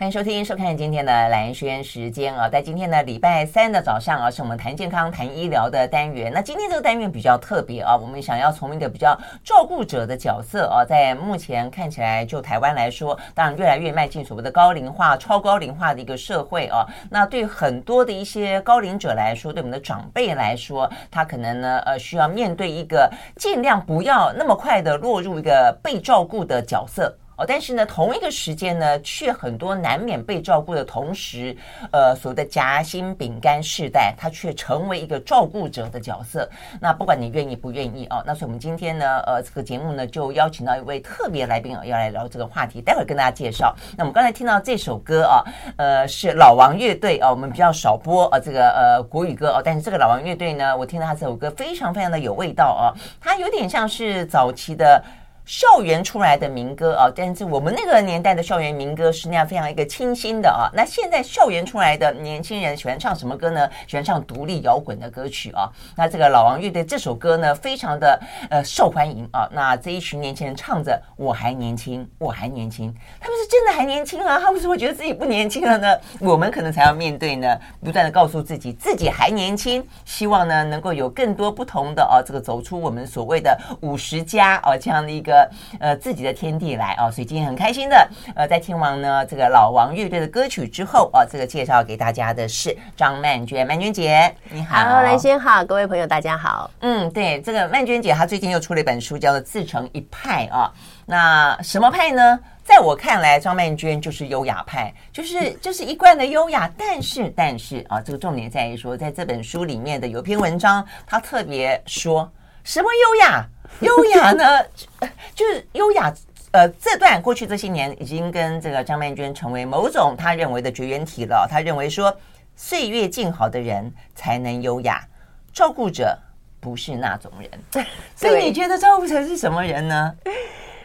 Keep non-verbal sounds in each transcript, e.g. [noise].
欢迎收听、收看今天的兰轩时间啊，在今天的礼拜三的早上啊，是我们谈健康、谈医疗的单元。那今天这个单元比较特别啊，我们想要从一个比较照顾者的角色啊，在目前看起来，就台湾来说，当然越来越迈进所谓的高龄化、超高龄化的一个社会啊。那对很多的一些高龄者来说，对我们的长辈来说，他可能呢，呃，需要面对一个尽量不要那么快的落入一个被照顾的角色。哦，但是呢，同一个时间呢，却很多难免被照顾的同时，呃，所谓的夹心饼干世代，他却成为一个照顾者的角色。那不管你愿意不愿意哦，那所以我们今天呢，呃，这个节目呢，就邀请到一位特别来宾啊，要来聊这个话题，待会儿跟大家介绍。那我们刚才听到这首歌啊，呃，是老王乐队啊，我们比较少播啊，这个呃国语歌哦，但是这个老王乐队呢，我听到他这首歌非常非常的有味道啊，它有点像是早期的。校园出来的民歌啊，但是我们那个年代的校园民歌是那样非常一个清新的啊。那现在校园出来的年轻人喜欢唱什么歌呢？喜欢唱独立摇滚的歌曲啊。那这个老王乐队这首歌呢，非常的呃受欢迎啊。那这一群年轻人唱着“我还年轻，我还年轻”，他们是真的还年轻啊？他们是会觉得自己不年轻了呢？我们可能才要面对呢，不断的告诉自己自己还年轻，希望呢能够有更多不同的啊，这个走出我们所谓的五十加啊这样的一个。呃，自己的天地来啊，所以今天很开心的，呃，在听完呢这个老王乐队的歌曲之后啊，这个介绍给大家的是张曼娟，曼娟姐，你好，蓝心好，各位朋友大家好，嗯，对，这个曼娟姐她最近又出了一本书，叫做《自成一派》啊，那什么派呢？在我看来，张曼娟就是优雅派，就是 [laughs] 就是一贯的优雅，但是但是啊，这个重点在于说，在这本书里面的有篇文章，她特别说什么优雅。[laughs] 优雅呢，[laughs] 就是优雅。呃，这段过去这些年已经跟这个张曼娟成为某种他认为的绝缘体了。他认为说，岁月静好的人才能优雅，照顾者不是那种人。[laughs] 所以你觉得照顾者是什么人呢？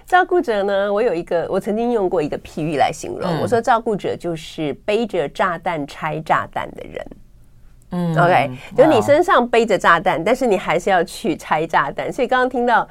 照顾者呢，我有一个，我曾经用过一个譬喻来形容，我说照顾者就是背着炸弹拆炸弹的人。嗯，OK，就你身上背着炸弹，但是你还是要去拆炸弹。所以刚刚听到，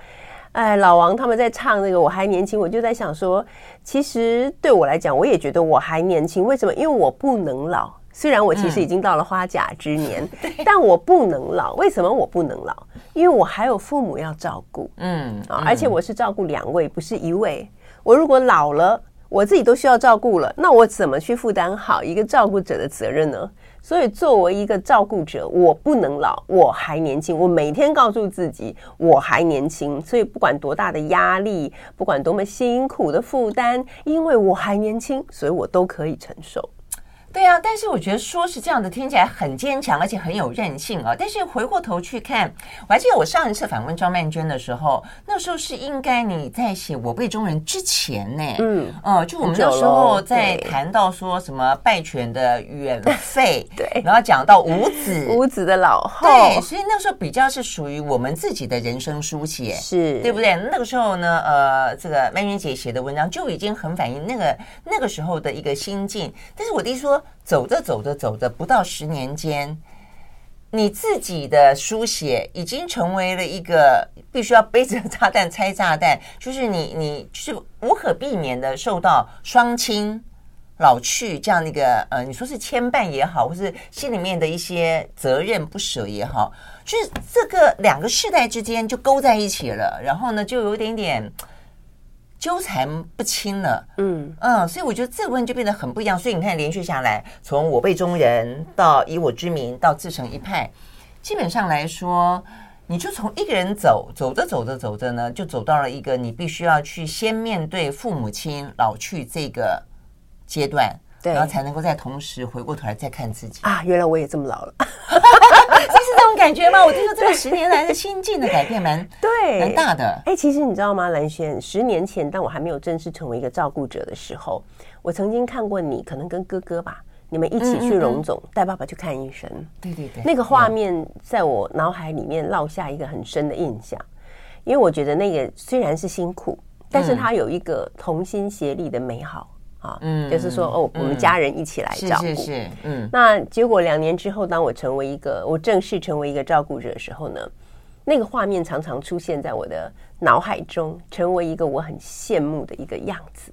哎，老王他们在唱那个我还年轻，我就在想说，其实对我来讲，我也觉得我还年轻。为什么？因为我不能老。虽然我其实已经到了花甲之年，[laughs] 但我不能老。为什么我不能老？因为我还有父母要照顾。嗯，啊，而且我是照顾两位，不是一位。我如果老了，我自己都需要照顾了，那我怎么去负担好一个照顾者的责任呢？所以，作为一个照顾者，我不能老，我还年轻。我每天告诉自己，我还年轻。所以，不管多大的压力，不管多么辛苦的负担，因为我还年轻，所以我都可以承受。对啊，但是我觉得说是这样的，听起来很坚强，而且很有韧性啊。但是回过头去看，我还记得我上一次访问张曼娟的时候，那时候是应该你在写《我辈中人》之前呢。嗯，哦，就我们那时候在谈到说什么拜犬的远吠，[laughs] 对，然后讲到五子，五子的老后，对，所以那时候比较是属于我们自己的人生书写，是对不对？那个时候呢，呃，这个曼娟姐写的文章就已经很反映那个那个时候的一个心境。但是我弟说。走着走着走着，不到十年间，你自己的书写已经成为了一个必须要背着炸弹拆炸弹，就是你你是无可避免的受到双亲老去这样的一个呃，你说是牵绊也好，或是心里面的一些责任不舍也好，就是这个两个世代之间就勾在一起了，然后呢，就有点点。纠缠不清了，嗯嗯，所以我觉得这个问题就变得很不一样。所以你看，连续下来，从我辈中人到以我之名到自成一派，基本上来说，你就从一个人走，走着走着走着呢，就走到了一个你必须要去先面对父母亲老去这个阶段。对，然后才能够在同时回过头来再看自己啊！原来我也这么老了，[laughs] 就是这种感觉吗？我听说这个十年来的心境的改变蛮对蛮大的。哎，其实你知道吗，蓝轩，十年前当我还没有正式成为一个照顾者的时候，我曾经看过你，可能跟哥哥吧，你们一起去荣总嗯嗯嗯带爸爸去看医生。对对对，那个画面在我脑海里面烙下一个很深的印象，因为我觉得那个虽然是辛苦，但是它有一个同心协力的美好。啊，嗯，就是说，哦，我们家人一起来照顾，是是是，嗯。那结果两年之后，当我成为一个，我正式成为一个照顾者的时候呢，那个画面常常出现在我的脑海中，成为一个我很羡慕的一个样子。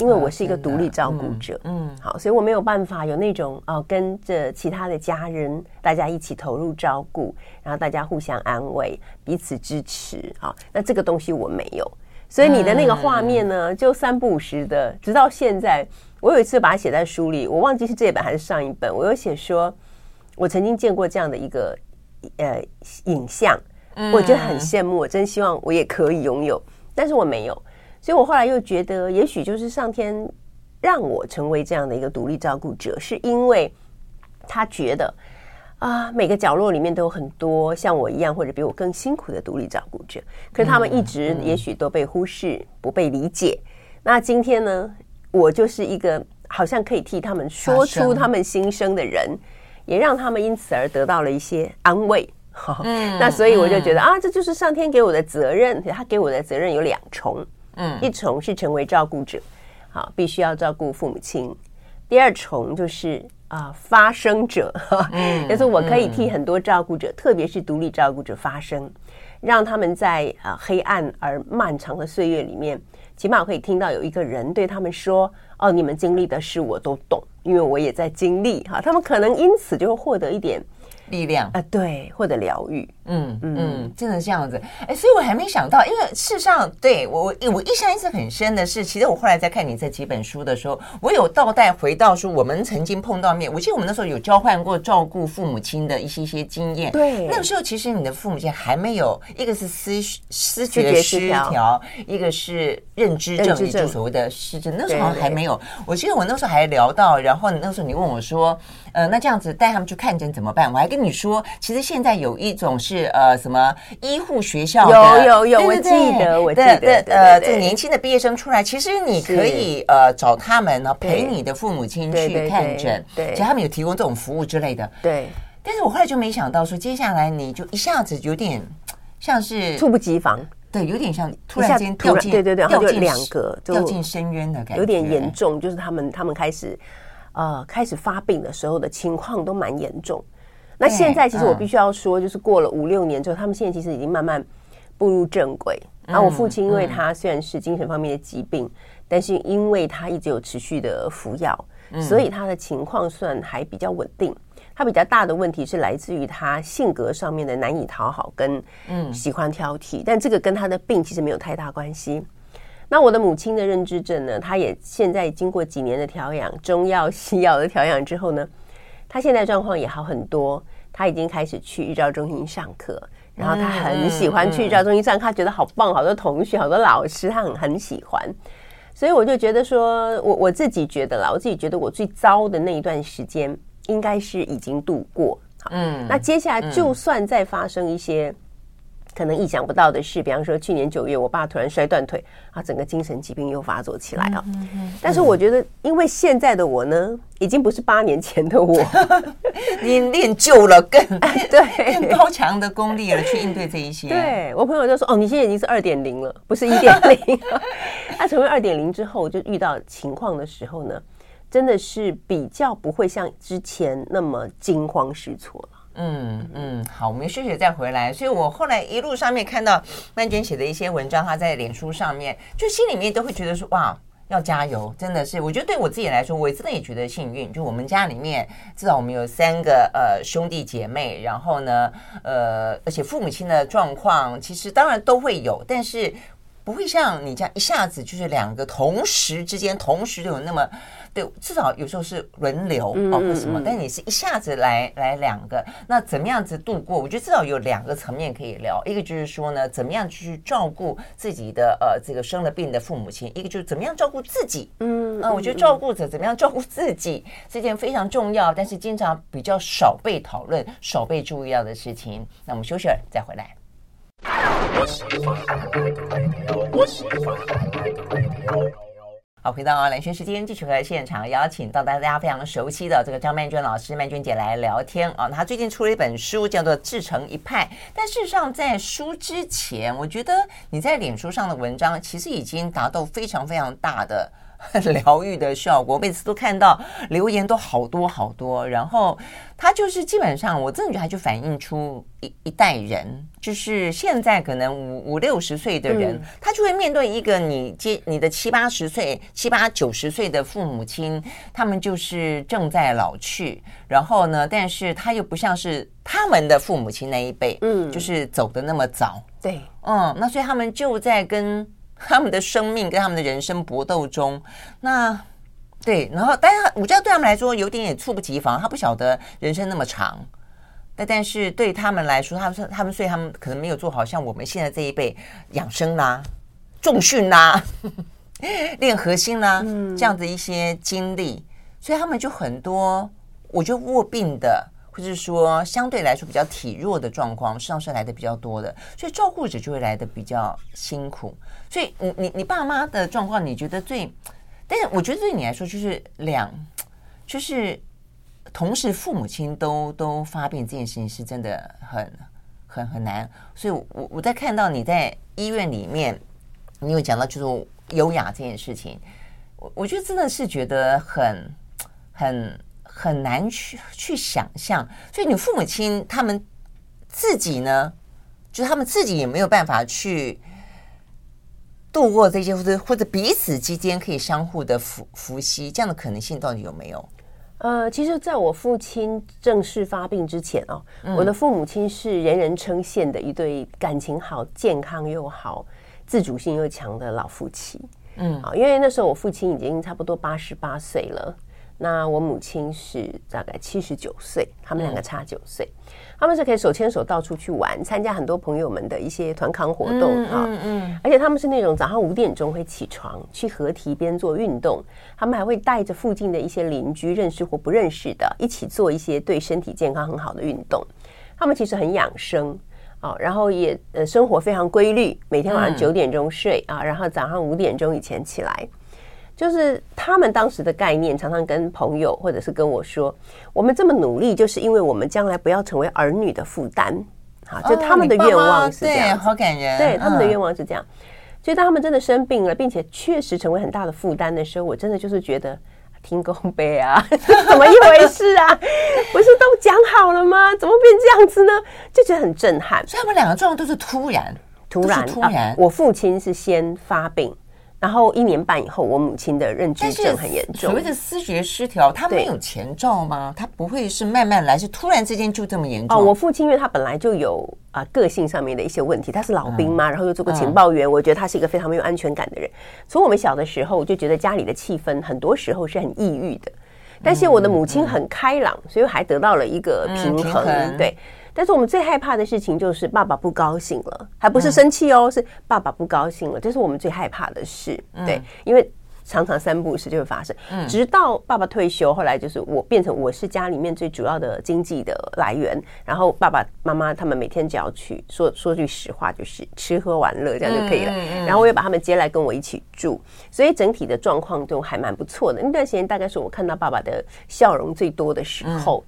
因为我是一个独立照顾者，嗯，嗯，好，所以我没有办法有那种哦，跟着其他的家人，大家一起投入照顾，然后大家互相安慰，彼此支持，好，那这个东西我没有，所以你的那个画面呢，就三不五时的，直到现在，我有一次把它写在书里，我忘记是这本还是上一本，我有写说，我曾经见过这样的一个呃影像，我觉得很羡慕，我真希望我也可以拥有，但是我没有。所以我后来又觉得，也许就是上天让我成为这样的一个独立照顾者，是因为他觉得啊，每个角落里面都有很多像我一样或者比我更辛苦的独立照顾者，可是他们一直也许都被忽视、不被理解。那今天呢，我就是一个好像可以替他们说出他们心声的人，也让他们因此而得到了一些安慰。[laughs] 那所以我就觉得啊，这就是上天给我的责任。他给我的责任有两重。嗯，一重是成为照顾者，好，必须要照顾父母亲。第二重就是啊、呃，发声者，[laughs] 嗯，就是我可以替很多照顾者，嗯、特别是独立照顾者发声，让他们在啊、呃、黑暗而漫长的岁月里面，起码可以听到有一个人对他们说：“哦，你们经历的事我都懂，因为我也在经历。”哈，他们可能因此就会获得一点。力量。啊，对，或者疗愈，嗯嗯，真的是这样子，哎，所以我还没想到，因为事实上，对我我印象一直很深的是，其实我后来在看你这几本书的时候，我有倒带回到说，我们曾经碰到面，我记得我们那时候有交换过照顾父母亲的一些一些经验，对，那个时候其实你的父母亲还没有，一个是思思觉失调，一个是认知症，也就是所谓的失智，那时候好像还没有，我记得我那时候还聊到，然后那时候你问我说。呃，那这样子带他们去看诊怎么办？我还跟你说，其实现在有一种是呃什么医护学校的，有有有，我记得我记得呃，这个年轻的毕业生出来，其实你可以呃找他们呢陪你的父母亲去看诊，对，其实他们有提供这种服务之类的，对。但是我后来就没想到说，接下来你就一下子有点像是猝不及防，对，有点像突然间掉进，对对对，掉进两个掉进深渊的感觉，有点严重，就是他们他们开始。呃，开始发病的时候的情况都蛮严重。那现在其实我必须要说，就是过了五六年之后，他们现在其实已经慢慢步入正轨。然后我父亲，因为他虽然是精神方面的疾病，但是因为他一直有持续的服药，所以他的情况算还比较稳定。他比较大的问题是来自于他性格上面的难以讨好跟嗯喜欢挑剔，但这个跟他的病其实没有太大关系。那我的母亲的认知症呢？她也现在经过几年的调养，中药、西药的调养之后呢，她现在状况也好很多。她已经开始去日照中心上课，然后她很喜欢去日照中心上课，她觉得好棒，好多同学、好多老师，她很很喜欢。所以我就觉得说，我我自己觉得啦，我自己觉得我最糟的那一段时间应该是已经度过。嗯，那接下来就算再发生一些。可能意想不到的是，比方说去年九月，我爸突然摔断腿，啊，整个精神疾病又发作起来啊。嗯嗯、但是我觉得，因为现在的我呢，已经不是八年前的我，[laughs] 你练就了更 [laughs] 对更高强的功力了，去应对这一些。对，我朋友就说：“哦，你现在已经是二点零了，不是一点零。[laughs] ”他成为二点零之后，就遇到情况的时候呢，真的是比较不会像之前那么惊慌失措了。嗯嗯，好，我们休息再回来。所以我后来一路上面看到曼娟写的一些文章，她在脸书上面，就心里面都会觉得说，哇，要加油，真的是。我觉得对我自己来说，我真的也觉得幸运。就我们家里面，至少我们有三个呃兄弟姐妹，然后呢，呃，而且父母亲的状况，其实当然都会有，但是不会像你这样一下子就是两个同时之间同时就有那么。对，至少有时候是轮流哦，或什么，但你是一下子来来两个，那怎么样子度过？我觉得至少有两个层面可以聊，一个就是说呢，怎么样去照顾自己的呃这个生了病的父母亲，一个就是怎么样照顾自己。嗯，嗯，我觉得照顾者怎么样照顾自己是件非常重要，但是经常比较少被讨论、少被注意到的事情。那我们休息了再回来。好，回到啊，兰萱时间，继续和现场邀请到大家非常熟悉的这个张曼娟老师、曼娟姐来聊天啊。她最近出了一本书，叫做《自成一派》。但事实上，在书之前，我觉得你在脸书上的文章其实已经达到非常非常大的很 [laughs] 疗愈的效果。每次都看到留言都好多好多，然后他就是基本上，我真的觉得他就反映出一一代人，就是现在可能五五六十岁的人，嗯、他就会面对一个你接你的七八十岁、七八九十岁的父母亲，他们就是正在老去，然后呢，但是他又不像是他们的父母亲那一辈，嗯，就是走的那么早，对，嗯，那所以他们就在跟。他们的生命跟他们的人生搏斗中，那对，然后但是我觉得对他们来说有点也猝不及防，他不晓得人生那么长，但但是对他们来说，他们说他们所以他们可能没有做好像我们现在这一辈养生啦、啊、重训啦、啊、[laughs] 练核心啦、啊嗯、这样的一些经历，所以他们就很多，我觉得卧病的。就是说，相对来说比较体弱的状况，实际上是来的比较多的，所以照顾者就会来的比较辛苦。所以你你你爸妈的状况，你觉得最？但是我觉得对你来说，就是两，就是同时父母亲都都发病这件事情是真的很很很难。所以我我在看到你在医院里面，你有讲到就是优雅这件事情，我我觉得真的是觉得很很。很难去去想象，所以你父母亲他们自己呢，就是他们自己也没有办法去度过这些，或者或者彼此之间可以相互的扶扶息，这样的可能性到底有没有？呃，其实，在我父亲正式发病之前哦，嗯、我的父母亲是人人称羡的一对感情好、健康又好、自主性又强的老夫妻。嗯，啊，因为那时候我父亲已经差不多八十八岁了。那我母亲是大概七十九岁，他们两个差九岁，嗯、他们是可以手牵手到处去玩，参加很多朋友们的一些团康活动啊，嗯，嗯，嗯，而且他们是那种早上五点钟会起床去河堤边做运动，他们还会带着附近的一些邻居认识或不认识的，一起做一些对身体健康很好的运动。他们其实很养生啊，然后也呃生活非常规律，每天晚上九点钟睡啊，然后早上五点钟以前起来。就是他们当时的概念，常常跟朋友或者是跟我说，我们这么努力，就是因为我们将来不要成为儿女的负担。好，就他们的愿望是这样，对，好感人。对，他们的愿望是这样。所以当他们真的生病了，并且确实成为很大的负担的时候，我真的就是觉得听公杯啊，[laughs] 怎么一回事啊？不是都讲好了吗？怎么变这样子呢？就觉得很震撼。所以他们两个状况都是突然，突然，突然。我父亲是先发病。然后一年半以后，我母亲的认知症很严重。所谓的思觉失调，他没有前兆吗？他不会是慢慢来，是突然之间就这么严重？哦，我父亲因为他本来就有啊、呃、个性上面的一些问题，他是老兵嘛，嗯、然后又做过情报员，嗯、我觉得他是一个非常没有安全感的人。从我们小的时候就觉得家里的气氛很多时候是很抑郁的，但是我的母亲很开朗，嗯、所以还得到了一个平衡。嗯、平衡对。但是我们最害怕的事情就是爸爸不高兴了，还不是生气哦，是爸爸不高兴了，这是我们最害怕的事。对，因为常常三不五时就会发生。直到爸爸退休，后来就是我变成我是家里面最主要的经济的来源，然后爸爸妈妈他们每天只要去说说句实话，就是吃喝玩乐这样就可以了。然后我也把他们接来跟我一起住，所以整体的状况都还蛮不错的。那段时间大概是我看到爸爸的笑容最多的时候。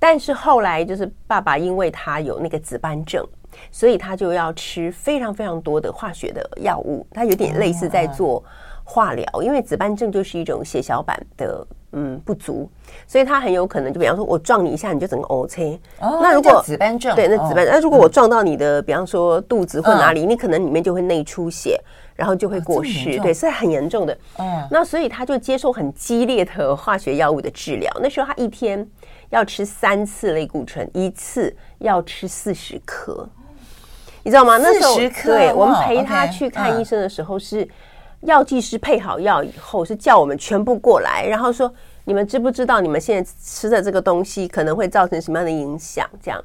但是后来就是爸爸，因为他有那个紫斑症，所以他就要吃非常非常多的化学的药物。他有点类似在做化疗，因为紫斑症就是一种血小板的嗯不足，所以他很有可能就比方说我撞你一下，你就整个 OK。哦，那如果紫斑症对，那紫斑，那如果我撞到你的，比方说肚子或哪里，你可能里面就会内出血，然后就会过世。对，是很严重的。嗯，那所以他就接受很激烈的化学药物的治疗。那时候他一天。要吃三次类固醇，一次要吃四十颗，你知道吗？那时候对我们陪他去看医生的时候，是药剂师配好药以后，是叫我们全部过来，然后说你们知不知道你们现在吃的这个东西可能会造成什么样的影响？这样，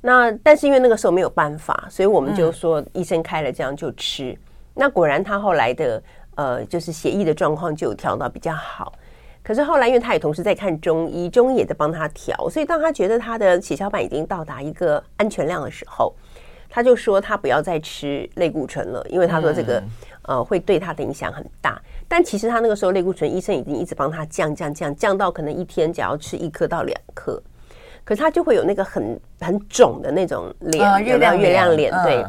那但是因为那个时候没有办法，所以我们就说医生开了这样就吃。那果然他后来的呃，就是血液的状况就调到比较好。可是后来，因为他也同时在看中医，中医也在帮他调，所以当他觉得他的血小板已经到达一个安全量的时候，他就说他不要再吃类固醇了，因为他说这个呃会对他的影响很大。但其实他那个时候类固醇医生已经一直帮他降降降降到可能一天只要吃一颗到两颗，可是他就会有那个很很肿的那种脸，月亮月亮脸，对。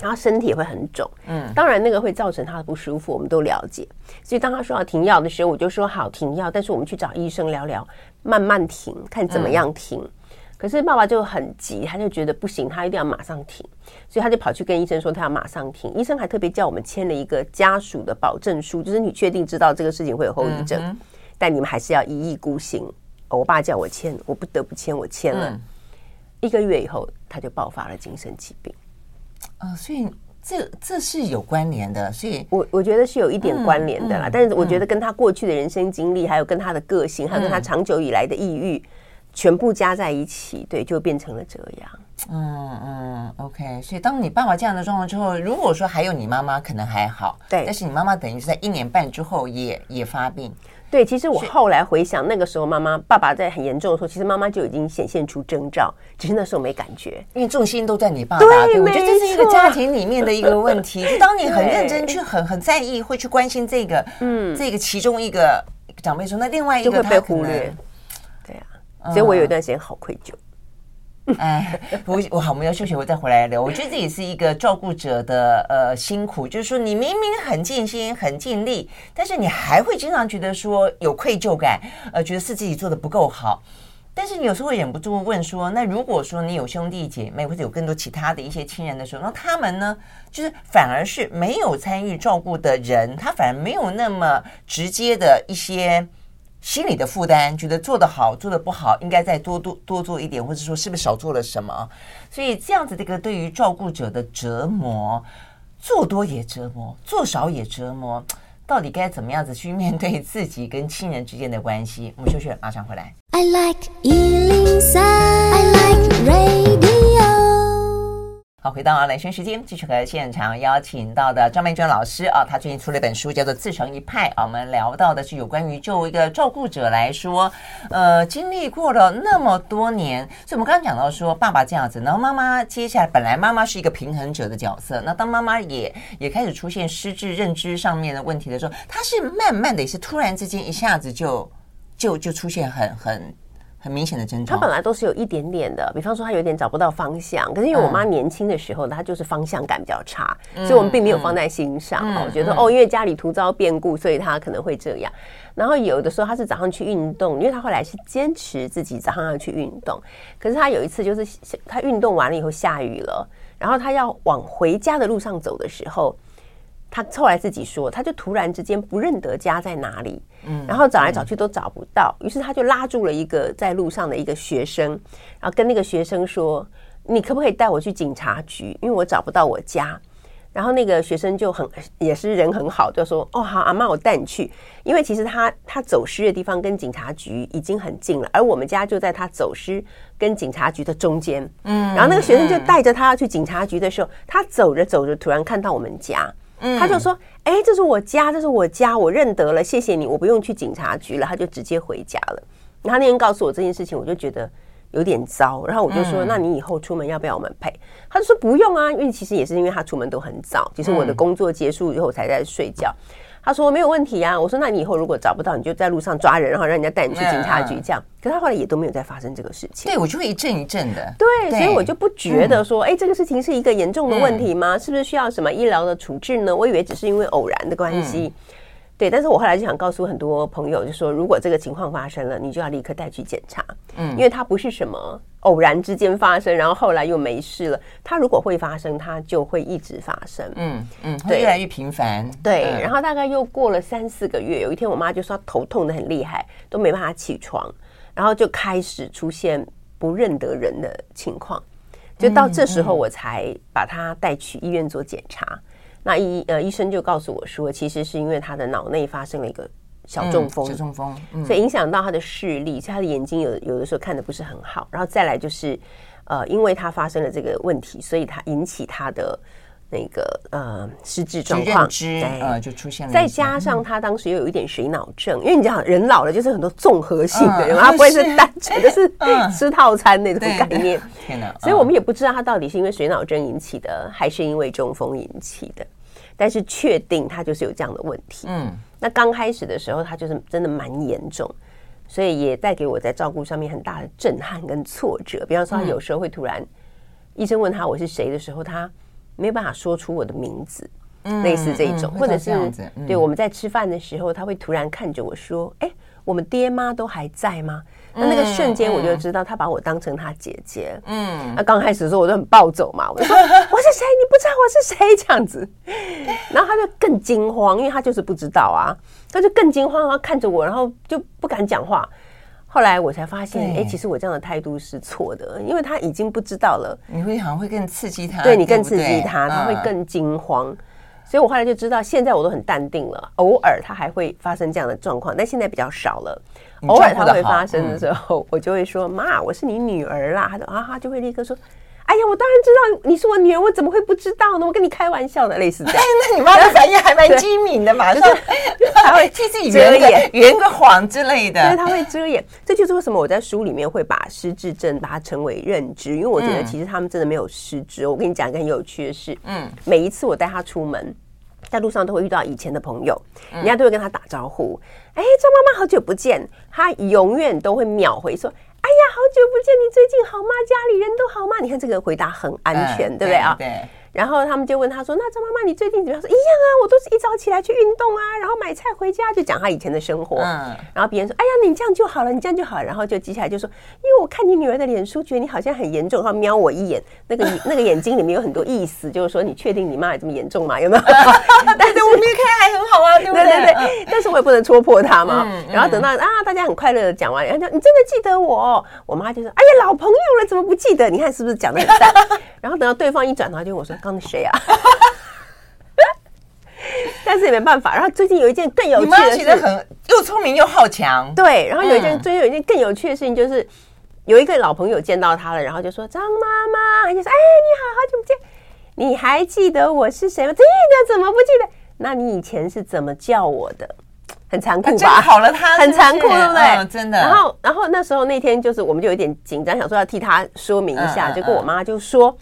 然后身体也会很肿。嗯，当然那个会造成他的不舒服，我们都了解。所以当他说要停药的时候，我就说好停药，但是我们去找医生聊聊，慢慢停，看怎么样停。嗯可是爸爸就很急，他就觉得不行，他一定要马上停，所以他就跑去跟医生说他要马上停。医生还特别叫我们签了一个家属的保证书，就是你确定知道这个事情会有后遗症，嗯、但你们还是要一意孤行。我爸叫我签，我不得不签，我签了。嗯、一个月以后，他就爆发了精神疾病。啊、呃，所以这这是有关联的，所以我我觉得是有一点关联的啦。嗯嗯、但是我觉得跟他过去的人生经历，还有跟他的个性，还有跟他长久以来的抑郁。全部加在一起，对，就变成了这样。嗯嗯，OK。所以当你爸爸这样的状况之后，如果说还有你妈妈，可能还好。对，但是你妈妈等于是在一年半之后也也发病。对，其实我后来回想，那个时候妈妈爸爸在很严重的时候，其实妈妈就已经显现出征兆，只是那时候没感觉，因为重心都在你爸爸。对，对，我觉得这是一个家庭里面的一个问题。[laughs] 就当你很认真去很很在意，会去关心这个，嗯，这个其中一个长辈说，那另外一个被忽略。所以我有一段时间好愧疚。哎，[laughs] 不，我好，我们要休息，我再回来聊。我觉得这也是一个照顾者的呃辛苦，就是说你明明很尽心、很尽力，但是你还会经常觉得说有愧疚感，呃，觉得是自己做的不够好。但是你有时候会忍不住问说，那如果说你有兄弟姐妹或者有更多其他的一些亲人的时候，那他们呢，就是反而是没有参与照顾的人，他反而没有那么直接的一些。心理的负担，觉得做得好，做得不好，应该再多多多做一点，或者说是不是少做了什么？所以这样子，的一个对于照顾者的折磨，做多也折磨，做少也折磨，到底该怎么样子去面对自己跟亲人之间的关系？我们休息，马上回来。I like 103, I like 好，回到兰萱时间，继续和现场邀请到的张曼娟老师啊，他最近出了一本书，叫做《自成一派》啊。我们聊到的是有关于就一个照顾者来说，呃，经历过了那么多年，所以我们刚刚讲到说，爸爸这样子，然后妈妈接下来本来妈妈是一个平衡者的角色，那当妈妈也也开始出现失智认知上面的问题的时候，她是慢慢的，也是突然之间一下子就就就出现很很。很明显的症状，他本来都是有一点点的，比方说他有点找不到方向，可是因为我妈年轻的时候，她就是方向感比较差，所以我们并没有放在心上。我觉得哦，因为家里突遭变故，所以她可能会这样。然后有的时候她是早上去运动，因为她后来是坚持自己早上要去运动，可是她有一次就是她运动完了以后下雨了，然后她要往回家的路上走的时候。他后来自己说，他就突然之间不认得家在哪里，嗯，然后找来找去都找不到，于是他就拉住了一个在路上的一个学生，然后跟那个学生说：“你可不可以带我去警察局？因为我找不到我家。”然后那个学生就很也是人很好，就说：“哦，好，阿妈，我带你去。”因为其实他他走失的地方跟警察局已经很近了，而我们家就在他走失跟警察局的中间，嗯，然后那个学生就带着他去警察局的时候，他走着走着突然看到我们家。他就说：“哎，这是我家，这是我家，我认得了，谢谢你，我不用去警察局了。”他就直接回家了。然后那天告诉我这件事情，我就觉得有点糟。然后我就说：“那你以后出门要不要我们陪？”他就说：“不用啊，因为其实也是因为他出门都很早，其实我的工作结束以后才在睡觉。”他说没有问题啊，我说那你以后如果找不到，你就在路上抓人，然后让人家带你去警察局这样。可是他后来也都没有再发生这个事情。对，我就会一阵一阵的。对，所以我就不觉得说，哎，这个事情是一个严重的问题吗？是不是需要什么医疗的处置呢？我以为只是因为偶然的关系。对，但是我后来就想告诉很多朋友，就说如果这个情况发生了，你就要立刻带去检查，嗯，因为它不是什么偶然之间发生，然后后来又没事了。它如果会发生，它就会一直发生，嗯嗯，会越来越频繁。对，然后大概又过了三四个月，有一天我妈就说她头痛的很厉害，都没办法起床，然后就开始出现不认得人的情况，就到这时候我才把她带去医院做检查。那医呃医生就告诉我说，其实是因为她的脑内发生了一个小中风，小中风，所以影响到他的视力，所以他的眼睛有有的时候看的不是很好。然后再来就是，呃，因为他发生了这个问题，所以他引起他的那个呃失智状况，呃就出现了。再加上他当时又有一点水脑症，因为你知道人老了就是很多综合性的，他不会是单纯的是 [laughs] 吃套餐那种概念。天哪！所以我们也不知道他到底是因为水脑症引起的，还是因为中风引起的。但是确定他就是有这样的问题。嗯，那刚开始的时候，他就是真的蛮严重，所以也带给我在照顾上面很大的震撼跟挫折。比方说，他有时候会突然，医生问他我是谁的时候，他没有办法说出我的名字，嗯、类似这一种，嗯、或者是、嗯、对我们在吃饭的时候，他会突然看着我说：“哎，我们爹妈都还在吗？”那那个瞬间我就知道他把我当成他姐姐。嗯，那刚开始的时候我都很暴走嘛，我就说 [laughs] 我是谁？你不知道我是谁？这样子，然后他就更惊慌，因为他就是不知道啊，他就更惊慌，然后看着我，然后就不敢讲话。后来我才发现，哎，其实我这样的态度是错的，因为他已经不知道了。你会好像会更刺激他，对你更刺激他，他会更惊慌。所以我后来就知道，现在我都很淡定了。偶尔他还会发生这样的状况，但现在比较少了。偶尔他会发生的时候，我就会说：“妈，我是你女儿啦。”他说啊哈，就会立刻说。哎呀，我当然知道你是我女儿，我怎么会不知道呢？我跟你开玩笑的，类似这样。[laughs] 哎，那你妈的反应还蛮机敏的嘛，[laughs] 就是还会替自己圆个圆个谎之类的。对，他会遮掩。这就是为什么我在书里面会把失智症把它称为认知，因为我觉得其实他们真的没有失智。我跟你讲一个很有趣的事，嗯，每一次我带他出门，在路上都会遇到以前的朋友，人家都会跟他打招呼。哎，张妈妈好久不见，他永远都会秒回说。哎呀，好久不见！你最近好吗？家里人都好吗？你看这个回答很安全，嗯、对不对啊？对。然后他们就问他说：“那张妈妈，你最近怎么样？”说：“一样啊，我都是一早起来去运动啊，然后买菜回家，就讲他以前的生活。”嗯。然后别人说：“哎呀，你这样就好了，你这样就好。”然后就接下来就说：“因为我看你女儿的脸书，觉得你好像很严重。”然后瞄我一眼，那个那个眼睛里面有很多意思，就是说你确定你妈也这么严重吗？有没有？[laughs] 但是我离开还很好啊，对不对？对对对。但是我也不能戳破他嘛。然后等到啊，大家很快乐的讲完，然后就你真的记得我？我妈就说：“哎呀，老朋友了，怎么不记得？你看是不是讲的很淡？”然后等到对方一转头就问我说：“谁啊？” [laughs] 但是也没办法。然后最近有一件更有趣的事，你妈很又聪明又好强。对，然后有一件最近有一件更有趣的事情，就是有一个老朋友见到他了，然后就说：“张妈妈，就说哎，你好，好久不见，你还记得我是谁吗？记得，怎么不记得？那你以前是怎么叫我的？很残酷吧？好了，他很残酷，对不对？真的。然后，然后那时候那天就是我们就有点紧张，想说要替他说明一下，结果我妈就说：哎，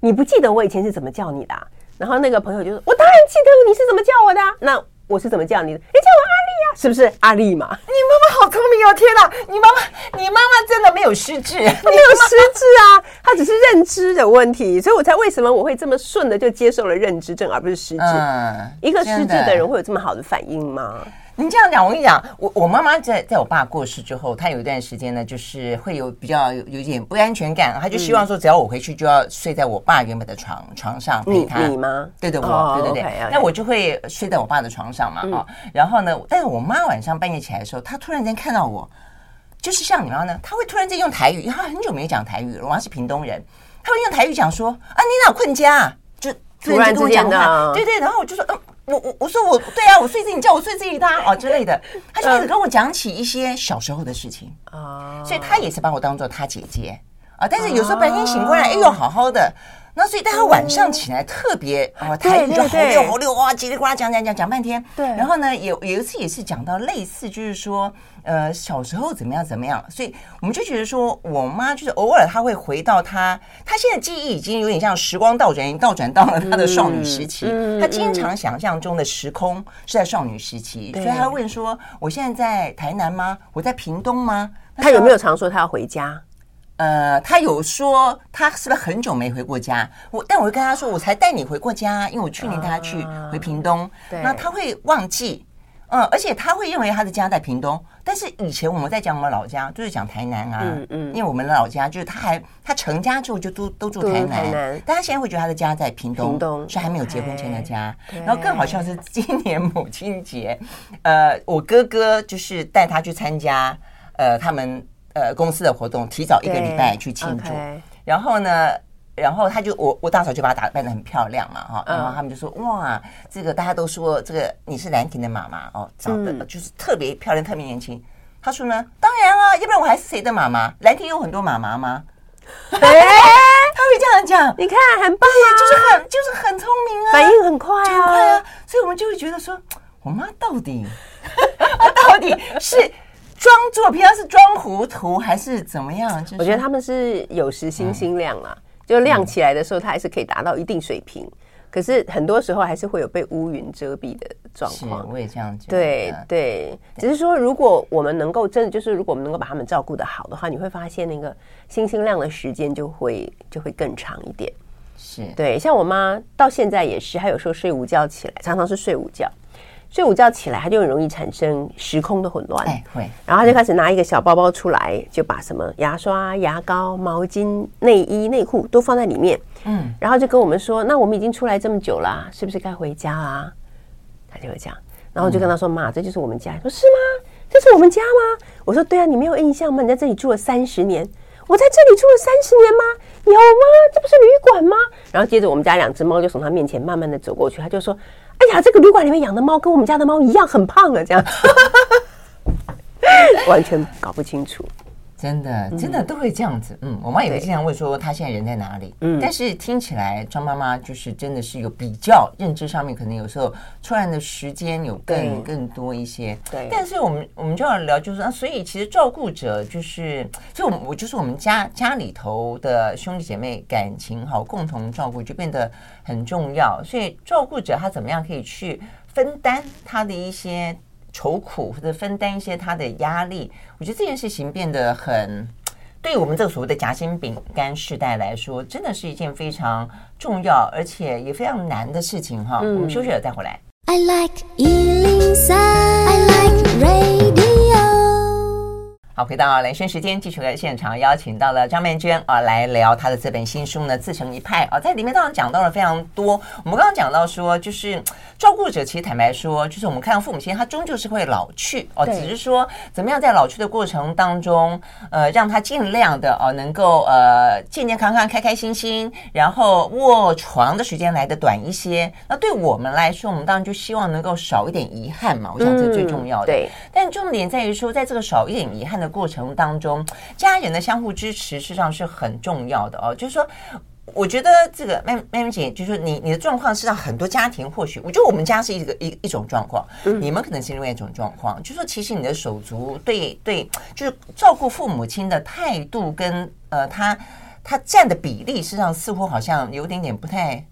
你不记得我以前是怎么叫你的？”然后那个朋友就说：“我当然记得你是怎么叫我的啊，那我是怎么叫你的？你叫我阿丽呀，是不是阿丽嘛？你妈妈好聪明哦！天哪，你妈妈，你妈妈真的没有失智，她 [laughs] 没有失智啊，她只是认知的问题，所以我才为什么我会这么顺的就接受了认知症，而不是失智。嗯，一个失智的人会有这么好的反应吗？”你这样讲，我跟你讲，我我妈妈在在我爸过世之后，她有一段时间呢，就是会有比较有有一点不安全感，她就希望说，只要我回去就要睡在我爸原本的床床上陪他。你吗？对对，我，对对对。那我就会睡在我爸的床上嘛，啊。然后呢，但是我妈晚上半夜起来的时候，她突然间看到我，就是像你妈呢，她会突然间用台语，因为她很久没有讲台语了。我妈是屏东人，她会用台语讲说：“啊，你哪困家？”就突然之间的，对对。然后我就说：“嗯。”我我我说我对啊，我睡这里，你叫我睡这里，他哦之类的，他就开始跟我讲起一些小时候的事情啊，所以他也是把我当做他姐姐啊。但是有时候白天醒过来，哎呦好好的，那所以但他晚上起来特别啊，台语就好溜好溜哇，叽里呱啦讲讲讲讲半天。对，然后呢，有有一次也是讲到类似，就是说。呃，小时候怎么样怎么样，所以我们就觉得说，我妈就是偶尔她会回到她，她现在记忆已经有点像时光倒转，倒转到了她的少女时期。她经常想象中的时空是在少女时期，所以她问说：“我现在在台南吗？我在屏东吗？”她有没有常说她要回家？呃，他有说他是不是很久没回过家？我但我会跟他说，我才带你回过家，因为我去年带他去回屏东。那他会忘记。嗯，而且他会认为他的家在屏东，但是以前我们在讲我们老家，就是讲台南啊，嗯嗯，因为我们的老家就是他还他成家之后就都都住台南，台南，但他现在会觉得他的家在屏东，屏东是还没有结婚前的家。然后更好笑是今年母亲节，呃，我哥哥就是带他去参加呃他们呃公司的活动，提早一个礼拜去庆祝，然后呢。然后他就我我大嫂就把她打扮的很漂亮嘛哈，然后他们就说哇，这个大家都说这个你是兰亭的妈妈哦，长得就是特别漂亮，特别年轻。他说呢，当然啊，要不然我还是谁的妈妈？兰亭有很多妈妈吗？哎，他会这样讲，你看很棒啊，就是很就是很聪明啊，反应很快啊，很快啊，所以我们就会觉得说，我妈到底 [laughs] 到底是装作平常是装糊涂还是怎么样？就是、我觉得他们是有时星星亮啊。就亮起来的时候，它还是可以达到一定水平，嗯、可是很多时候还是会有被乌云遮蔽的状况。我也这样觉得。对对，只是说，如果我们能够真的，就是如果我们能够把他们照顾得好的话，你会发现那个星星亮的时间就会就会更长一点。是对，像我妈到现在也是，她有时候睡午觉起来，常常是睡午觉。睡午觉起来，他就很容易产生时空的混乱。哎，会。然后他就开始拿一个小包包出来，就把什么牙刷、牙膏、毛巾、内衣、内裤都放在里面。嗯。然后就跟我们说：“那我们已经出来这么久了，是不是该回家啦？”他就会这样。然后就跟他说：“妈，这就是我们家。”说：“是吗？这是我们家吗？”我说：“对啊，你没有印象吗？你在这里住了三十年。我在这里住了三十年吗？有吗？这不是旅馆吗？”然后接着我们家两只猫就从他面前慢慢的走过去，他就说。哎呀，这个旅馆里面养的猫跟我们家的猫一样，很胖啊，这样 [laughs] 完全搞不清楚。真的，真的都会这样子。嗯，我妈也会经常问说她现在人在哪里。嗯，但是听起来张妈妈就是真的是有比较认知上面，可能有时候出来的时间有更更多一些。对，但是我们我们就要聊，就是啊，所以其实照顾者就是，就我我就是我们家家里头的兄弟姐妹感情好，共同照顾就变得很重要。所以照顾者他怎么样可以去分担他的一些。愁苦或者分担一些他的压力，我觉得这件事情变得很，对于我们这个所谓的夹心饼干世代来说，真的是一件非常重要而且也非常难的事情哈。我们休息了再回来。I like 103, I like radio 好，回到兰萱时间，继续在现场邀请到了张曼娟啊，来聊她的这本新书呢，《自成一派》啊，在里面当然讲到了非常多。我们刚刚讲到说，就是照顾者，其实坦白说，就是我们看到父母亲，他终究是会老去哦，只是说怎么样在老去的过程当中，呃，让他尽量的哦，能够呃健健康康、开开心心，然后卧床的时间来的短一些。那对我们来说，我们当然就希望能够少一点遗憾嘛，我想这是最重要的。对，但重点在于说，在这个少一点遗憾的。过程当中，家人的相互支持实际上是很重要的哦。就是说，我觉得这个妹妹妹姐，就是说你你的状况是让很多家庭或许，我觉得我们家是一个一一种状况，你们可能是另外一种状况。就是说，其实你的手足对对，就是照顾父母亲的态度跟呃，他他占的比例，实际上似乎好像有点点不太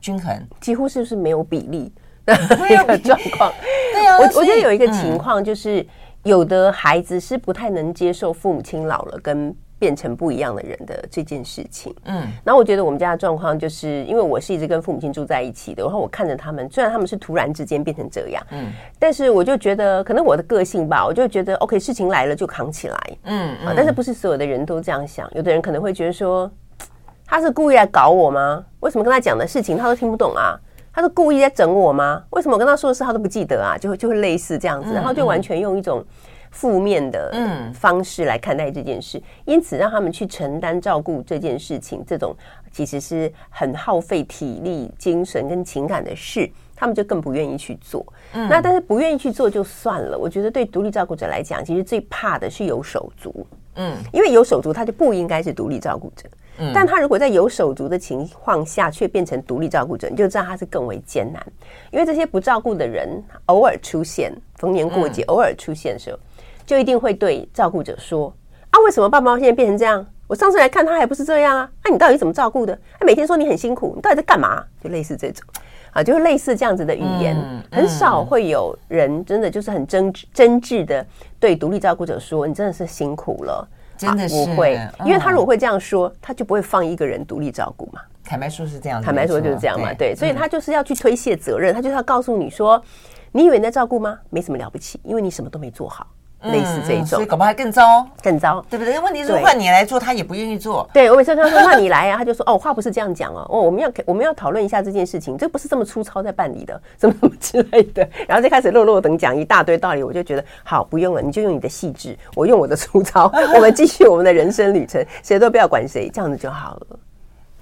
均衡，几乎是不是没有比例的一个状况？对啊，我我觉得有一个情况就是。有的孩子是不太能接受父母亲老了跟变成不一样的人的这件事情。嗯，然后我觉得我们家的状况就是，因为我是一直跟父母亲住在一起的，然后我看着他们，虽然他们是突然之间变成这样，嗯，但是我就觉得可能我的个性吧，我就觉得 OK，事情来了就扛起来，嗯，嗯啊，但是不是所有的人都这样想，有的人可能会觉得说 [tsk] 他是故意来搞我吗？为什么跟他讲的事情他都听不懂啊？他是故意在整我吗？为什么我跟他说的事他都不记得啊？就会就会类似这样子，然后就完全用一种负面的方式来看待这件事，因此让他们去承担照顾这件事情，这种其实是很耗费体力、精神跟情感的事，他们就更不愿意去做。那但是不愿意去做就算了，我觉得对独立照顾者来讲，其实最怕的是有手足。嗯，因为有手足，他就不应该是独立照顾者。但他如果在有手足的情况下却变成独立照顾者，你就知道他是更为艰难。因为这些不照顾的人偶尔出现，逢年过节偶尔出现的时候，就一定会对照顾者说：“啊，为什么爸妈现在变成这样？我上次来看他还不是这样啊？那、啊、你到底怎么照顾的？他每天说你很辛苦，你到底在干嘛？”就类似这种啊，就是类似这样子的语言，很少会有人真的就是很真真挚的对独立照顾者说：“你真的是辛苦了。”真的是不会，因为他如果会这样说，他就不会放一个人独立照顾嘛。坦白说是这样，坦白说就是这样嘛。对，所以他就是要去推卸责任，他就是要告诉你说，你以为你在照顾吗？没什么了不起，因为你什么都没做好。类似这一种，所以搞不好还更糟，更糟，对不对？问题是换你来做，他也不愿意做。对，我每次跟他说，那你来啊，他就说哦，话不是这样讲哦，哦，我们要我们要讨论一下这件事情，这不是这么粗糙在办理的，什么什么之类的。[laughs] 然后就开始落落等讲一大堆道理，我就觉得好，不用了，你就用你的细致，我用我的粗糙，我们继续我们的人生旅程，谁都不要管谁，这样子就好了。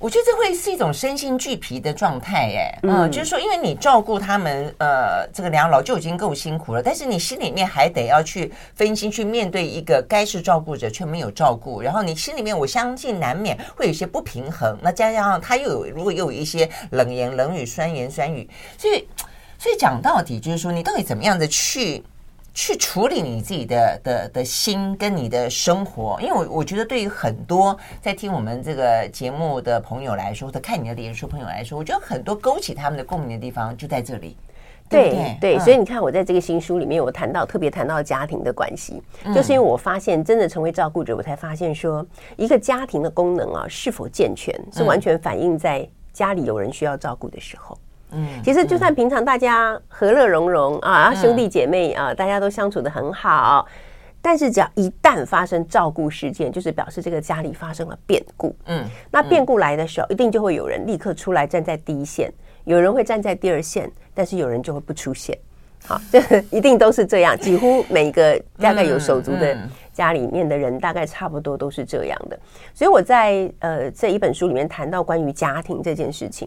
我觉得这会是一种身心俱疲的状态，哎，嗯，就是说，因为你照顾他们，呃，这个两老就已经够辛苦了，但是你心里面还得要去分心去面对一个该是照顾者却没有照顾，然后你心里面，我相信难免会有一些不平衡。那加上他又有，如果又有一些冷言冷语、酸言酸语，所以，所以讲到底就是说，你到底怎么样的去？去处理你自己的的的心跟你的生活，因为我我觉得对于很多在听我们这个节目的朋友来说，或者看你的脸书朋友来说，我觉得很多勾起他们的共鸣的地方就在这里。对对，对，对，所以你看我在这个新书里面，我谈到特别谈到家庭的关系，就是因为我发现真的成为照顾者，我才发现说一个家庭的功能啊是否健全，是完全反映在家里有人需要照顾的时候。嗯，其实就算平常大家和乐融融啊，兄弟姐妹啊，大家都相处的很好，但是只要一旦发生照顾事件，就是表示这个家里发生了变故。嗯，那变故来的时候，一定就会有人立刻出来站在第一线，有人会站在第二线，但是有人就会不出现。好，[laughs] 这一定都是这样，几乎每一个大概有手足的家里面的人，大概差不多都是这样的。所以我在呃这一本书里面谈到关于家庭这件事情，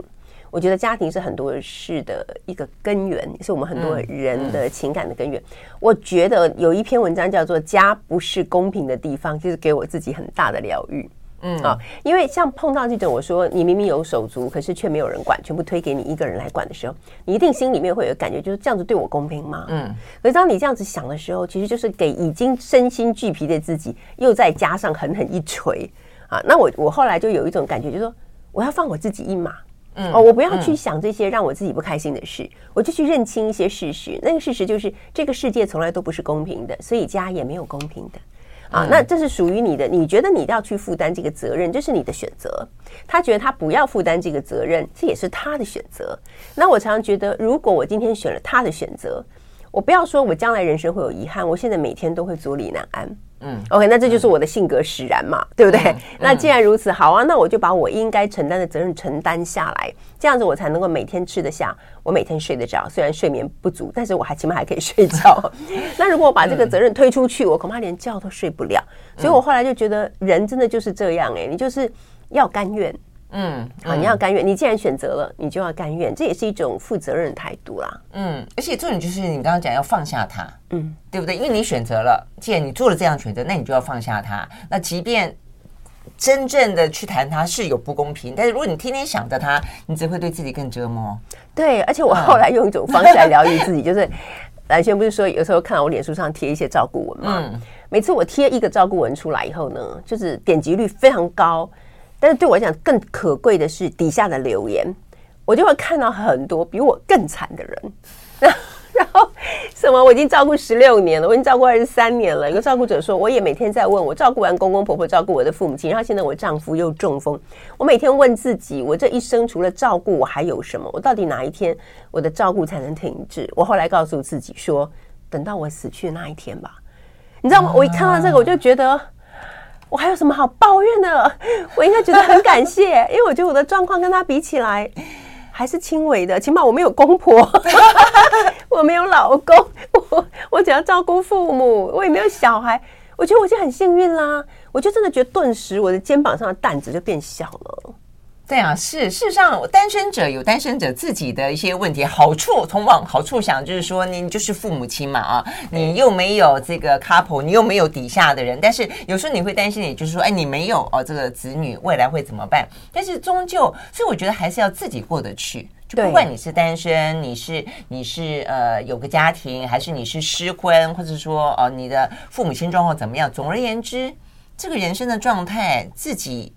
我觉得家庭是很多事的一个根源，是我们很多人的情感的根源。我觉得有一篇文章叫做《家不是公平的地方》，就是给我自己很大的疗愈。嗯啊，因为像碰到这种，我说你明明有手足，可是却没有人管，全部推给你一个人来管的时候，你一定心里面会有感觉，就是这样子对我公平吗？嗯。可是当你这样子想的时候，其实就是给已经身心俱疲的自己，又再加上狠狠一锤啊！那我我后来就有一种感觉，就是说我要放我自己一马，嗯哦，我不要去想这些让我自己不开心的事，我就去认清一些事实。那个事实就是这个世界从来都不是公平的，所以家也没有公平的。啊，那这是属于你的，你觉得你要去负担这个责任，这是你的选择。他觉得他不要负担这个责任，这也是他的选择。那我常常觉得，如果我今天选了他的选择，我不要说我将来人生会有遗憾，我现在每天都会坐立难安。嗯，OK，那这就是我的性格使然嘛，对不对？嗯、那既然如此，好啊，那我就把我应该承担的责任承担下来，这样子我才能够每天吃得下，我每天睡得着。虽然睡眠不足，但是我还起码还可以睡觉。[laughs] 那如果我把这个责任推出去，我恐怕连觉都睡不了。所以我后来就觉得，人真的就是这样，哎，你就是要甘愿。嗯，啊，你要甘愿。你既然选择了，你就要甘愿，这也是一种负责任的态度啦。嗯，而且重点就是你刚刚讲要放下他，嗯，对不对？因为你选择了，既然你做了这样选择，那你就要放下他。那即便真正的去谈他是有不公平，但是如果你天天想着他，你只会对自己更折磨。对，而且我后来用一种方式来疗愈自己，就是蓝轩不是说有时候看到我脸书上贴一些照顾文嘛？嗯，每次我贴一个照顾文出来以后呢，就是点击率非常高。但是对我来讲，更可贵的是底下的留言，我就会看到很多比我更惨的人。[laughs] 然后什么，我已经照顾十六年了，我已经照顾二十三年了。一个照顾者说，我也每天在问我，照顾完公公婆婆，照顾我的父母亲，然后现在我丈夫又中风，我每天问自己，我这一生除了照顾，我还有什么？我到底哪一天我的照顾才能停止？我后来告诉自己说，等到我死去那一天吧。你知道吗？我一看到这个，我就觉得。我还有什么好抱怨的？[laughs] 我应该觉得很感谢，[laughs] 因为我觉得我的状况跟他比起来还是轻微的。起码我没有公婆，[laughs] 我没有老公，我我只要照顾父母，我也没有小孩。我觉得我已经很幸运啦。我就真的觉得，顿时我的肩膀上的担子就变小了。对啊，是事实上，单身者有单身者自己的一些问题。好处从往好处想，就是说，你就是父母亲嘛啊，你又没有这个 couple，你又没有底下的人。但是有时候你会担心，也就是说，哎，你没有哦，这个子女未来会怎么办？但是终究，所以我觉得还是要自己过得去。就不管你是单身，你是你是呃有个家庭，还是你是失婚，或者说哦你的父母亲状况怎么样？总而言之，这个人生的状态自己。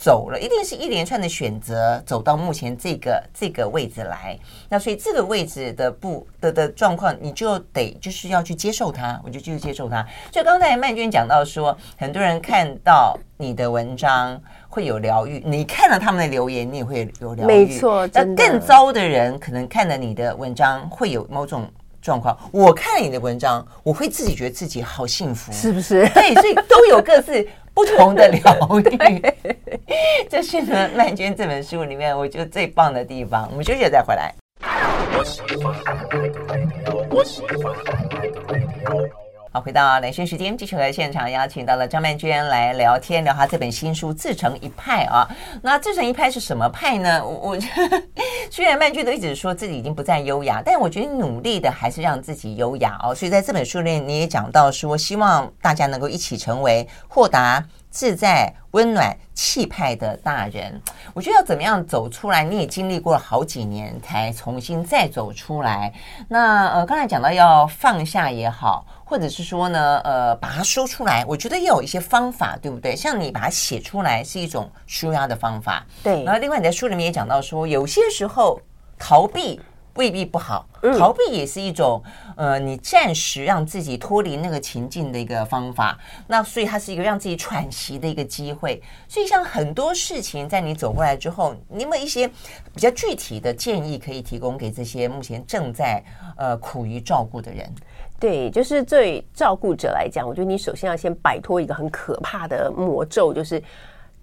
走了，一定是一连串的选择，走到目前这个这个位置来。那所以这个位置的不的的状况，你就得就是要去接受它。我就继续接受它。所以刚才曼娟讲到说，很多人看到你的文章会有疗愈，你看了他们的留言，你也会有疗愈。没错，那更糟的人可能看了你的文章会有某种状况。我看了你的文章，我会自己觉得自己好幸福，是不是？对，所以都有各自。不同的疗愈，[laughs] [laughs] 这是呢曼娟这本书里面我觉得最棒的地方。我们休息了再回来。回到兰萱时间，继续和现场邀请到了张曼娟来聊天，聊她这本新书《自成一派》啊。那自成一派是什么派呢？我 [laughs] 我虽然曼娟都一直说自己已经不再优雅，但我觉得努力的还是让自己优雅哦。所以在这本书里，你也讲到说，希望大家能够一起成为豁达、自在、温暖、气派的大人。我觉得要怎么样走出来？你也经历过了好几年才重新再走出来。那呃，刚才讲到要放下也好，或者是说呢，呃，把它说出来，我觉得也有一些方法，对不对？像你把它写出来是一种舒压的方法。对。然后另外你在书里面也讲到说，有些时候逃避。未必不好，逃避也是一种，呃，你暂时让自己脱离那个情境的一个方法。那所以它是一个让自己喘息的一个机会。所以像很多事情，在你走过来之后，你有没有一些比较具体的建议可以提供给这些目前正在呃苦于照顾的人？对，就是对照顾者来讲，我觉得你首先要先摆脱一个很可怕的魔咒，就是。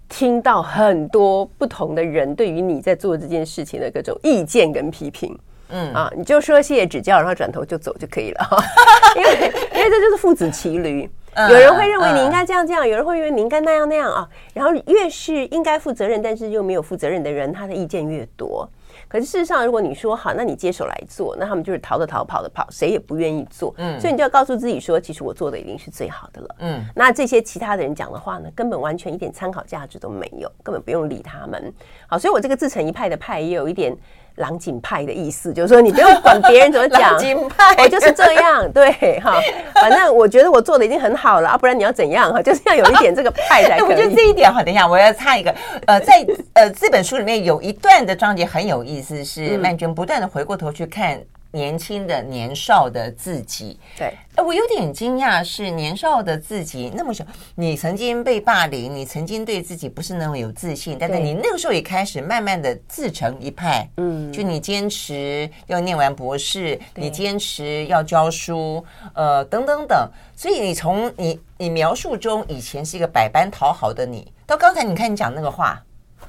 听到很多不同的人对于你在做这件事情的各种意见跟批评，嗯啊，你就说谢谢指教，然后转头就走就可以了，[laughs] 因为因为这就是父子骑驴，有人会认为你应该这样这样，有人会认为你应该那样那样啊，然后越是应该负责任但是又没有负责任的人，他的意见越多。可是事实上，如果你说好，那你接手来做，那他们就是逃的逃，跑的跑，谁也不愿意做。嗯，所以你就要告诉自己说，其实我做的已经是最好的了。嗯，那这些其他的人讲的话呢，根本完全一点参考价值都没有，根本不用理他们。好，所以我这个自成一派的派也有一点。狼井派的意思就是说，你不用管别人怎么讲，[laughs] 我就是这样，对哈。[laughs] 反正我觉得我做的已经很好了啊，不然你要怎样哈？[laughs] 就是要有一点这个派才可以。我觉得这一点哈，等一下我要插一个，呃，在呃这本书里面有一段的章节很有意思，是曼娟不断的回过头去看。年轻的年少的自己，对，哎，我有点惊讶，是年少的自己那么小，你曾经被霸凌，你曾经对自己不是那么有自信，但是你那个时候也开始慢慢的自成一派，嗯，就你坚持要念完博士，你坚持要教书，呃，等等等，所以你从你你描述中以前是一个百般讨好的你，到刚才你看你讲那个话，[laughs]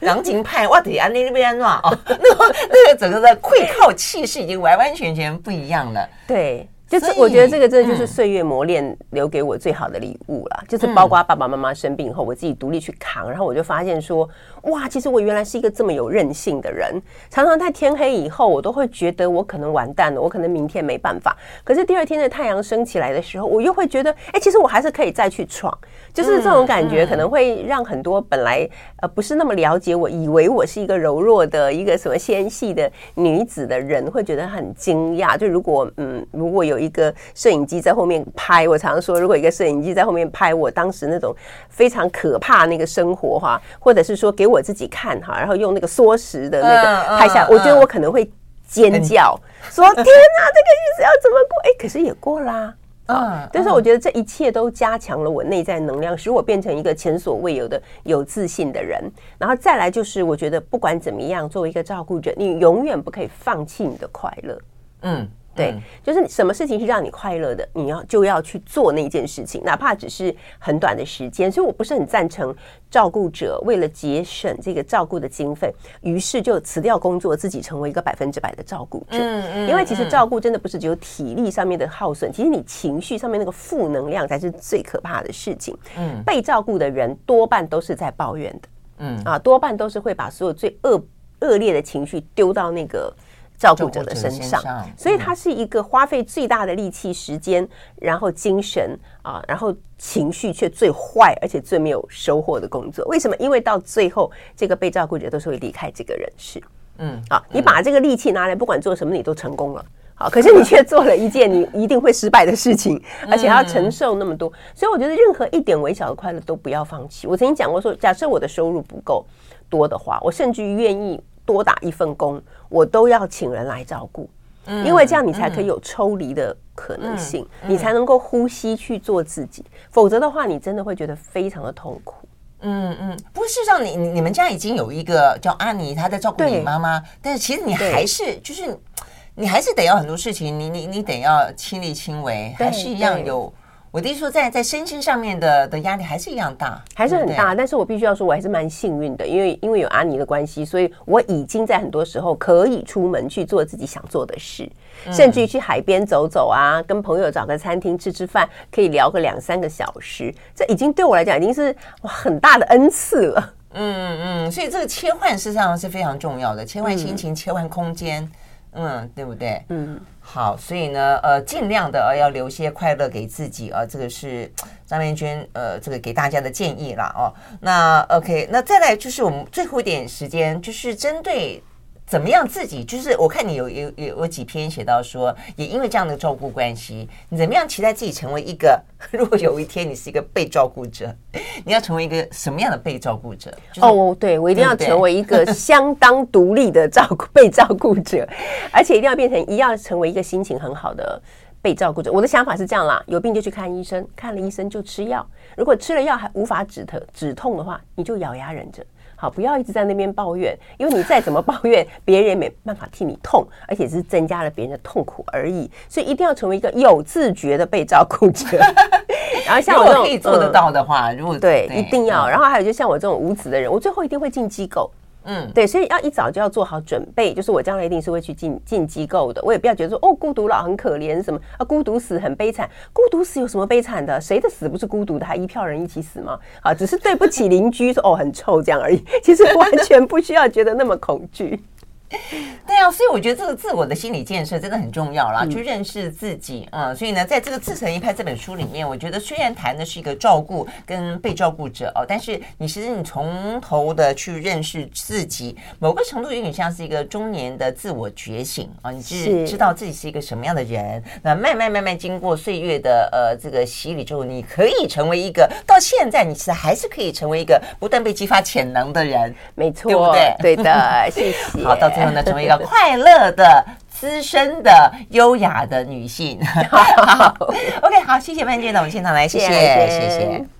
对。狼井派，我得安那边啊，哦，[laughs] 那个那个整个的溃靠气势已经完完全全不一样了。对，就是我觉得这个真的就是岁月磨练留给我最好的礼物了，就是包括爸爸妈妈生病后，我自己独立去扛，然后我就发现说。哇，其实我原来是一个这么有韧性的人。常常在天黑以后，我都会觉得我可能完蛋了，我可能明天没办法。可是第二天的太阳升起来的时候，我又会觉得，哎，其实我还是可以再去闯。就是这种感觉，可能会让很多本来呃不是那么了解我，以为我是一个柔弱的一个什么纤细的女子的人，会觉得很惊讶。就如果嗯，如果有一个摄影机在后面拍，我常常说，如果一个摄影机在后面拍我当时那种非常可怕那个生活哈，或者是说给我。我自己看哈，然后用那个缩时的那个拍下，我觉得我可能会尖叫，说：“天哪，这个日子要怎么过？”哎，可是也过啦。啊，但是我觉得这一切都加强了我内在能量，使我变成一个前所未有的有自信的人。然后再来就是，我觉得不管怎么样，作为一个照顾者，你永远不可以放弃你的快乐。嗯。对，就是什么事情是让你快乐的，你要就要去做那件事情，哪怕只是很短的时间。所以我不是很赞成照顾者为了节省这个照顾的经费，于是就辞掉工作，自己成为一个百分之百的照顾者。嗯嗯，因为其实照顾真的不是只有体力上面的耗损，其实你情绪上面那个负能量才是最可怕的事情。嗯，被照顾的人多半都是在抱怨的。嗯啊，多半都是会把所有最恶恶劣的情绪丢到那个。照顾者的身上，所以它是一个花费最大的力气、时间，然后精神啊，然后情绪却最坏，而且最没有收获的工作。为什么？因为到最后，这个被照顾者都是会离开这个人世。嗯，好，你把这个力气拿来，不管做什么，你都成功了。好，可是你却做了一件你 [laughs] 一定会失败的事情，而且还要承受那么多。所以我觉得，任何一点微小的快乐都不要放弃。我曾经讲过说，假设我的收入不够多的话，我甚至于愿意。多打一份工，我都要请人来照顾，因为这样你才可以有抽离的可能性，你才能够呼吸去做自己，否则的话，你真的会觉得非常的痛苦。嗯嗯，不过事实上，你你们家已经有一个叫阿妮，她在照顾你妈妈，但是其实你还是就是你还是得要很多事情，你你你得要亲力亲为，还是一样有。我的意思说在，在在身心上面的的压力还是一样大，还是很大。但是我必须要说，我还是蛮幸运的，因为因为有阿尼的关系，所以我已经在很多时候可以出门去做自己想做的事，嗯、甚至于去海边走走啊，跟朋友找个餐厅吃吃饭，可以聊个两三个小时。这已经对我来讲已经是哇很大的恩赐了。嗯嗯，所以这个切换事实上是非常重要的，切换心情，嗯、切换空间。嗯，对不对？嗯，好，所以呢，呃，尽量的呃要留些快乐给自己啊，这个是张连娟呃这个给大家的建议啦哦。那 OK，那再来就是我们最后一点时间，就是针对怎么样自己？就是我看你有有有有几篇写到说，也因为这样的照顾关系，你怎么样期待自己成为一个？[laughs] 如果有一天你是一个被照顾者，你要成为一个什么样的被照顾者？哦，对，我一定要成为一个相当独立的照顾被照顾者，[laughs] 而且一定要变成一样成为一个心情很好的被照顾者。我的想法是这样啦，有病就去看医生，看了医生就吃药。如果吃了药还无法止疼止痛的话，你就咬牙忍着。好，不要一直在那边抱怨，因为你再怎么抱怨，别人也没办法替你痛，而且只是增加了别人的痛苦而已。所以一定要成为一个有自觉的被照顾者。[laughs] 然后像我这种可以做得到的话，如果对，一定要。然后还有就像我这种无子的人，我最后一定会进机构。嗯，对，所以要一早就要做好准备，就是我将来一定是会去进进机构的。我也不要觉得说哦，孤独老很可怜什么啊，孤独死很悲惨。孤独死有什么悲惨的？谁的死不是孤独的？还一票人一起死吗？啊，只是对不起邻居说哦很臭这样而已。其实 [laughs] 完全不需要觉得那么恐惧。[laughs] 对啊，所以我觉得这个自我的心理建设真的很重要啦，去认识自己啊、嗯。所以呢，在这个《自成一派》这本书里面，我觉得虽然谈的是一个照顾跟被照顾者哦，但是你其实你从头的去认识自己，某个程度有点像是一个中年的自我觉醒啊。你是知道自己是一个什么样的人，那慢慢慢慢经过岁月的呃这个洗礼之后，你可以成为一个到现在你其实还是可以成为一个不断被激发潜能的人，没错，对不对？对的，谢谢。[laughs] 好，到。最后呢，成为一个快乐的、资深的、优雅的女性。[laughs] [laughs] OK，好，谢谢曼娟到我们现场来，谢谢。谢谢。